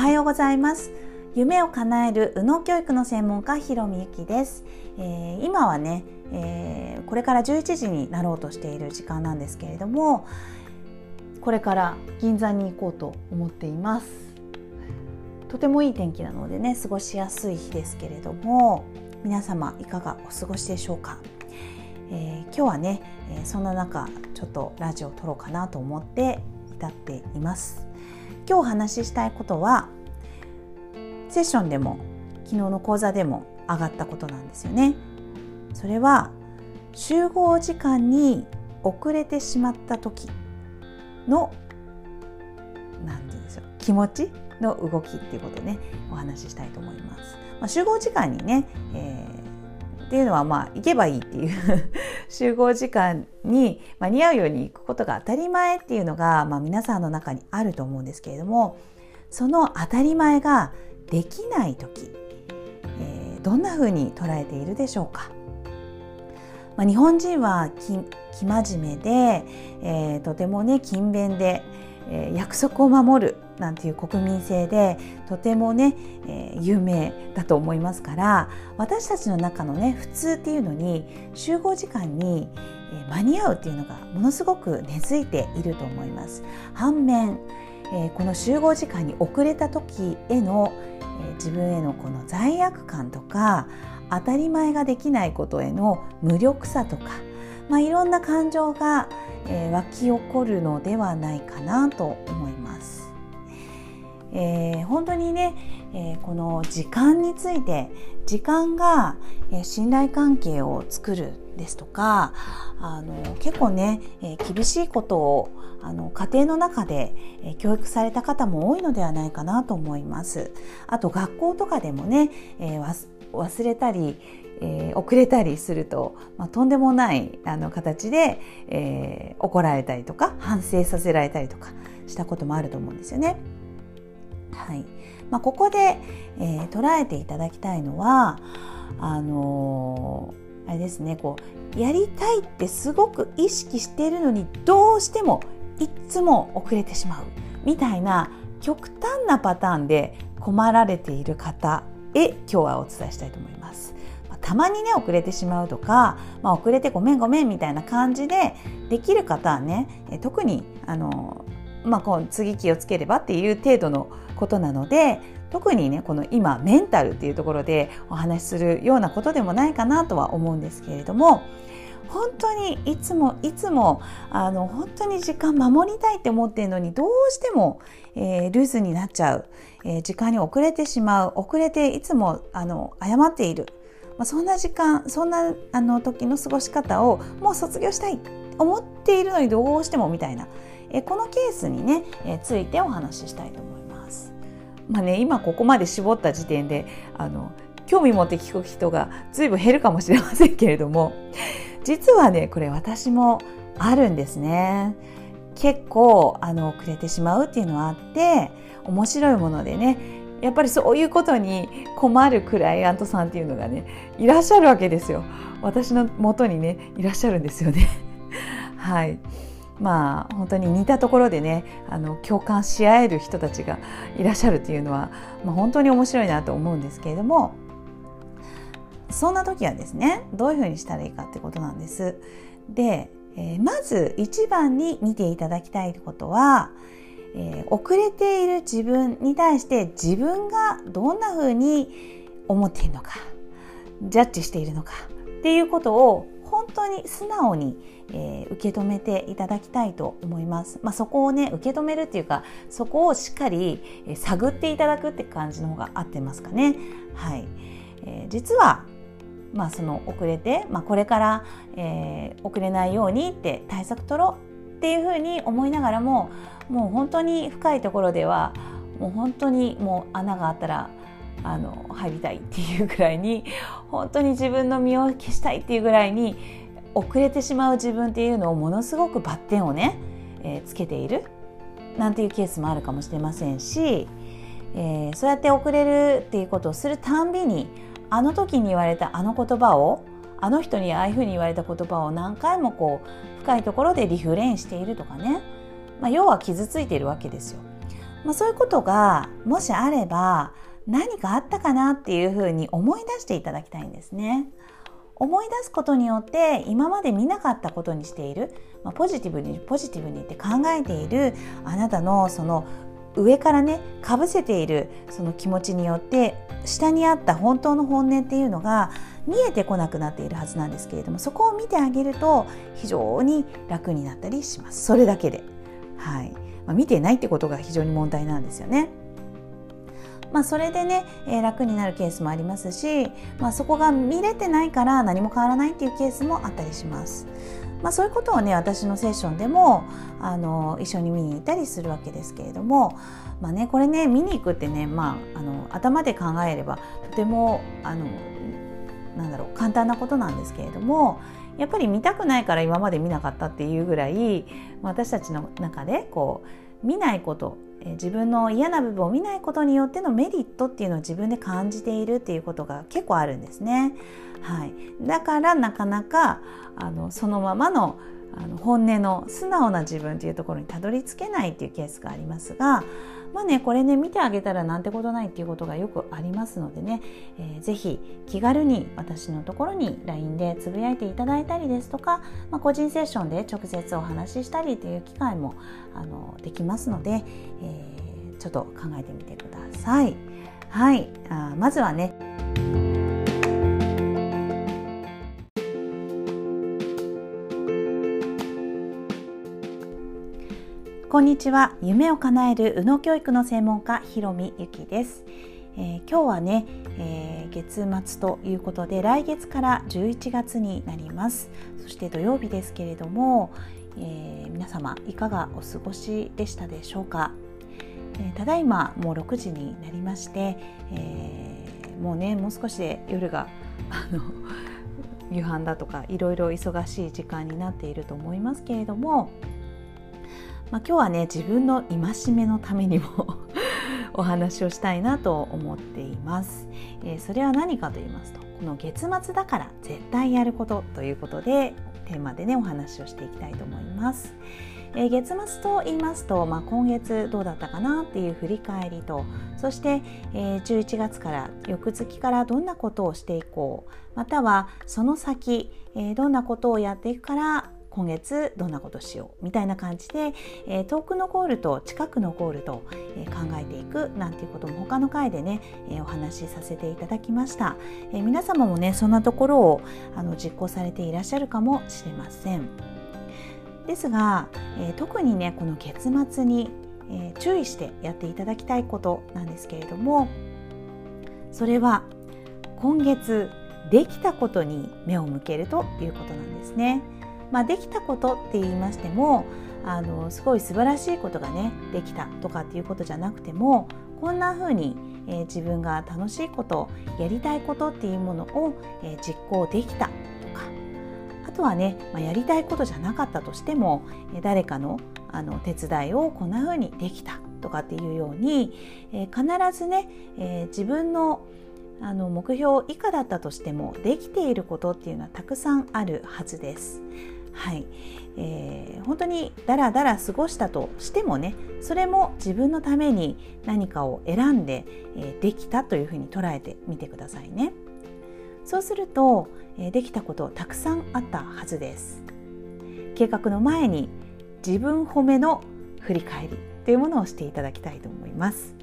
はようございます。夢を叶える右脳教育の専門家ひろみゆきです、えー、今はね、えー、これから11時になろうとしている時間なんですけれどもこれから銀座に行こうと思っています。とてもいい天気なのでね過ごしやすい日ですけれども皆様いかがお過ごしでしょうか、えー、今日はね、えそんな中ちょっとラジオを撮ろうかなと思って至っています今日お話ししたいことはセッションでも昨日の講座でも上がったことなんですよね。それは集合時間に遅れてしまった時の何て言うんでしょう気持ちの動きっていうことねお話ししたいと思います。まあ、集合時間にね、え、っていうのはまあ行けばいいっていう 集合時間に間に合うように行くことが当たり前っていうのが、まあ、皆さんの中にあると思うんですけれどもその当たり前ができない時、えー、どんなふうに捉えているでしょうか、まあ、日本人は生真面目で、えー、とてもね勤勉で、えー、約束を守るなんていう国民性でとてもね、えー、有名だと思いますから私たちの中のね普通っていうのに集合時間に間に合うっていうのがものすごく根付いていると思います。反面えー、この集合時間に遅れた時への、えー、自分へのこの罪悪感とか当たり前ができないことへの無力さとか、まあ、いろんな感情が、えー、湧き起こるのではないかなと思います。えー、本当にね、えー、この時間について時間が、えー、信頼関係を作るですとかあの結構ね、え厳しいことをあの家庭の中で、え教育された方も多いのではないかなと思います。あと学校とかでもね、え忘れたり、えー、遅れたりすると、まあ、とんでもないあの形で、えー、怒られたりとか反省させられたりとかしたこともあると思うんですよね。はいまあ、ここで、えー、捉えていただきたいのはあのー、あれですねこうやりたいってすごく意識しているのにどうしてもいつも遅れてしまうみたいな極端なパターンで困られている方へ今日はお伝えしたいと思います。たまにね遅れてしまうとか、まあ、遅れてごめんごめんみたいな感じでできる方はね特にあの、まあ、こう次気をつければっていう程度のことなので特にねこの今メンタルっていうところでお話しするようなことでもないかなとは思うんですけれども本当にいつもいつもあの本当に時間守りたいって思ってるのにどうしても、えー、ルーズになっちゃう、えー、時間に遅れてしまう。遅れていつもあの謝っている、まあ、そんな時間そんなあの時の過ごし方をもう卒業したい。思っているのにどうしてもみたいな、え、このケースにね、えついてお話ししたいと思います。まあね、今ここまで絞った時点であの興味持って聞く人が随分減るかもしれませんけれども実はねこれ私もあるんですね。結構あの遅れてしまうっていうのはあって面白いものでねやっぱりそういうことに困るクライアントさんっていうのがねいらっしゃるわけですよ。私の元にねいらっしゃるんですよね。はい。まあ本当に似たところでねあの共感し合える人たちがいらっしゃるっていうのは、まあ、本当に面白いなと思うんですけれどもそんな時はですねどういうふうにしたらいいかってことなんです。で、えー、まず一番に見ていただきたいことは、えー、遅れている自分に対して自分がどんなふうに思っているのかジャッジしているのかっていうことを本当に素直に、えー、受け止めていただきたいと思います。まあ、そこをね受け止めるっていうかそこをしっかり、えー、探っていただくって感じの方が合ってますかね。はい、えー、実はまあ、その遅れて、まあ、これから、えー、遅れないようにって対策取ろうっていうふうに思いながらももう本当に深いところではもう本当にもう穴があったらあの入りたいっていうぐらいに本当に自分の身を消したいっていうぐらいに遅れてしまう自分っていうのをものすごくバッテンをね、えー、つけているなんていうケースもあるかもしれませんし、えー、そうやって遅れるっていうことをするたんびにあの時に言われたあの言葉をあの人にああいうふうに言われた言葉を何回もこう深いところでリフレインしているとかね、まあ、要は傷ついているわけですよ。まあ、そういうことがもしあれば何かあったかなっていうふうに思い出していただきたいんですね。思い出すことによって今まで見なかったことにしている、まあ、ポジティブにポジティブにって考えているあなたのその上からねかぶせているその気持ちによって下にあった本当の本音っていうのが見えてこなくなっているはずなんですけれどもそこを見てあげると非常に楽になったりしますそれだけで、はいまあ、見てないってことが非常に問題なんですよね。まあ、それでね、えー、楽になるケースもありますし、まあ、そこが見れてないから何も変わらないっていうケースもあったりします。まあ、そういうことをね私のセッションでもあの一緒に見に行ったりするわけですけれども、まあね、これね見に行くってね、まあ、あの頭で考えればとてもあのなんだろう簡単なことなんですけれどもやっぱり見たくないから今まで見なかったっていうぐらい私たちの中でこう見ないこと自分の嫌な部分を見ないことによってのメリットっていうのを自分で感じているっていうことが結構あるんですね。はい、だからなかなかあのそのままのあの本音の素直な自分というところにたどり着けないっていうケースがありますがまあねこれね見てあげたらなんてことないっていうことがよくありますのでね、えー、ぜひ気軽に私のところに LINE でつぶやいていただいたりですとか、まあ、個人セッションで直接お話ししたりという機会もあのできますので、えー、ちょっと考えてみてください。はい。あまずはね。こんにちは。夢を叶える右脳教育の専門家ひろみゆきです、えー、今日はね、えー、月末ということで来月から11月になります。そして土曜日ですけれども、えー、皆様いかがお過ごしでしたでしょうか、えただいまもう6時になりまして、えもうねもう少しで夜が あの夕飯だとかいろいろ忙しい時間になっていると思いますけれどもまあ、今日はね自分の戒めのためにも お話をしたいなと思っています、えー、それは何かと言いますとこの月末だから絶対やることということでテーマでねお話をしていきたいと思います、えー、月末と言いますと、まあ、今月どうだったかなっていう振り返りとそして、えー、11月から翌月からどんなことをしていこうまたはその先、えー、どんなことをやっていくから今月どんなことしようみたいな感じで、えー、遠くのゴールと近くのゴールと、え、考えていくなんていうことも他の回でね、え、お話しさせていただきました、え皆様もねそんなところをあの実行されていらっしゃるかもしれませんですが、え特にねこの月末に、え注意してやっていただきたいことなんですけれどもそれは今月できたことに目を向けるということなんですね。まあ、できたことって言いましてもあのすごい素晴らしいことがねできたとかっていうことじゃなくてもこんな風に、えー、自分が楽しいことやりたいことっていうものを、えー、実行できたとかあとはね、まあ、やりたいことじゃなかったとしても、えー、誰かのあの手伝いをこんな風にできたとかっていうように、え必ずね、え自分のあの目標以下だったとしてもできていることっていうのはたくさんあるはずです。はい、えー、本当にだらだら過ごしたとしてもねそれも自分のために何かを選んで、えー、できたというふうに捉えてみてくださいね。そうすると、えー、できたことたくさんあったはずです。計画の前に自分褒めの振り返りというものをしていただきたいと思います。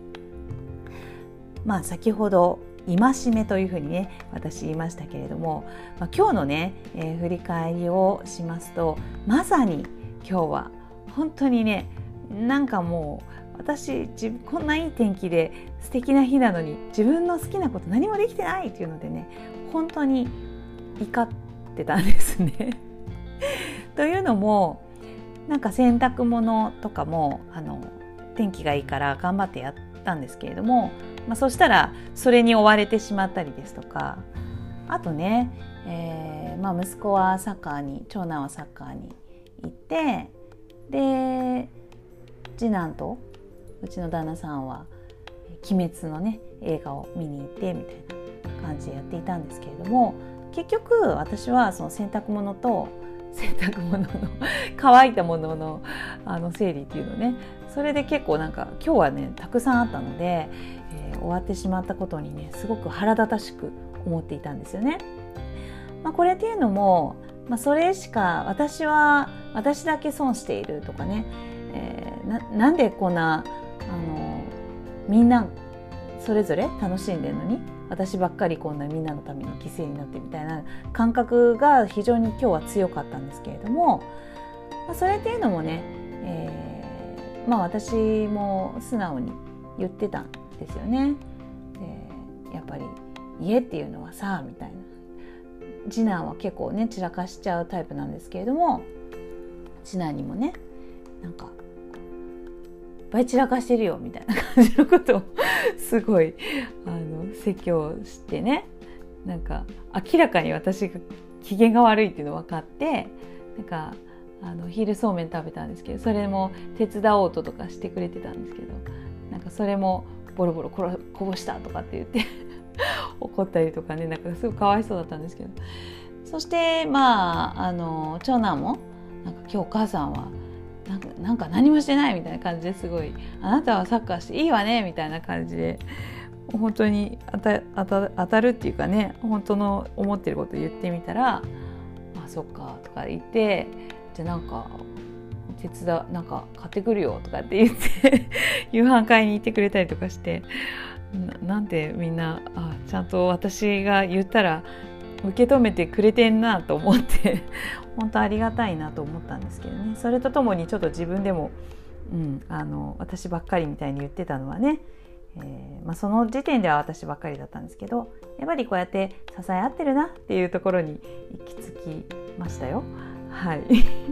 まあ先ほど戒めというふうにね私言いましたけれども、まあ、今日のね、えー、振り返りをしますとまさに今日は本当にねなんかもう私自分こんないい天気で素敵な日なのに自分の好きなこと何もできてないっていうのでね本当に怒ってたんですね。というのもなんか洗濯物とかもあの天気がいいから頑張ってやったんですけれどもまあ、そしたらそれに追われてしまったりですとか。あとね、えーまあ、息子はサッカーに長男はサッカーに行ってで次男とうちの旦那さんは「鬼滅」のね映画を見に行ってみたいな感じでやっていたんですけれども結局私はその洗濯物と洗濯物の乾いたもののあの整理っていうのねそれで結構なんか今日はねたくさんあったので、えー、終わってしまったことにねすごく腹立たしく思っていたんですよね。まあ、これっていうのも、まあ、それしか私は私だけ損しているとかね、えー、なんでこんなあのみんなそれぞれ楽しんでるのに私ばっかりこんなみんなのために犠牲になってみたいな感覚が非常に今日は強かったんですけれども、まあ、それっていうのもね、えー、まあ私も素直に言ってたんですよね。でやっぱり家っていうのはさみたいな次男は結構ね散らかしちゃうタイプなんですけれども次男にもねなんかいっぱい散らかしてるよみたいな感じのことをすごいあの説教してねなんか明らかに私が機嫌が悪いっていうの分かってなんかあの昼そうめん食べたんですけどそれも手伝おうととかしてくれてたんですけどなんかそれもボロボロこぼしたとかって言って 怒ったりとかねなんかすごいかわいそうだったんですけど。そしてまああの長男もなんか今日お母さんはなんかなんか何もしてないみたいな感じですごいあなたはサッカーしていいわねみたいな感じで本当に当た当た当たるっていうかね本当の思ってること言ってみたら「あそっか」とか言って「じゃあなんか手伝なんか買ってくるよ」とかって言って 夕飯買いに行ってくれたりとかしてなんてみんなあちゃんと私が言ったら受け止めてくれてんなと思って 本当ありがたいなと思ったんですけどねそれとともにちょっと自分でも、うん、あの私ばっかりみたいに言ってたのはね、えー、まあ、その時点では私ばっかりだったんですけどやっぱりこうやって支え合ってるなっていうところに行き着きましたよ。はい。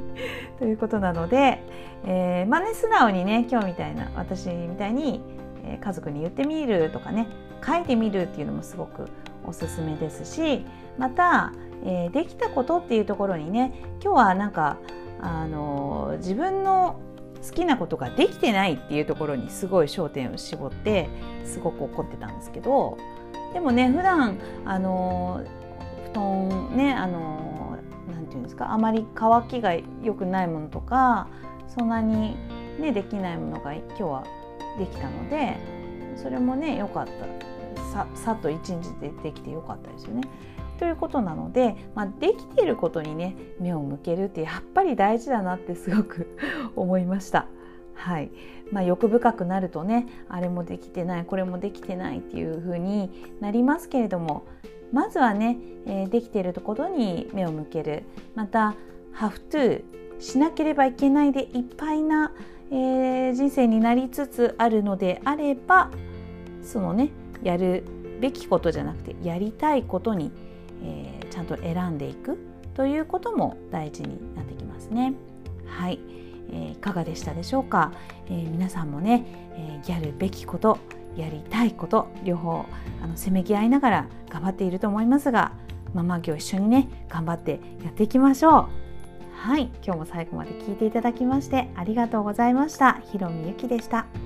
ということなので、えー、まあね素直にね今日みたいな私みたいに、えー、家族に言ってみるとかね書いてみるっていうのもすごくおすすめですしまた、えー、できたことっていうところにね今日はなんかあの自分の好きなことができてないっていうところにすごい焦点を絞ってすごく怒ってたんですけどでもね普段あの布団ねあのなんていうんですかあまり乾きが良くないものとかそんなにねできないものが今日はできたのでそれもね良かったささっと一日でできて良かったですよね。ということなので、まあ、できていることにね目を向けるってやっぱり大事だなってすごく 思いました。はいまあ、欲深くなるとねあれもできてないこれもできてないっていう風になりますけれどもまずはね、えー、できているところに目を向ける。また「have to」しなければいけないでいっぱいな、えー、人生になりつつあるのであればそのねやるべきことじゃなくてやりたいことにえー、ちゃんと選んでいく。ということも大事になってきますね。はい、えー、いかがでしたでしょうか、えー、皆さんもね、えやるべきことやりたいこと両方あのせめぎ合いながら頑張っていると思いますがママ業一緒にね頑張ってやっていきましょうはい今日も最後まで聞いていただきましてありがとうございましたひろみゆきでした。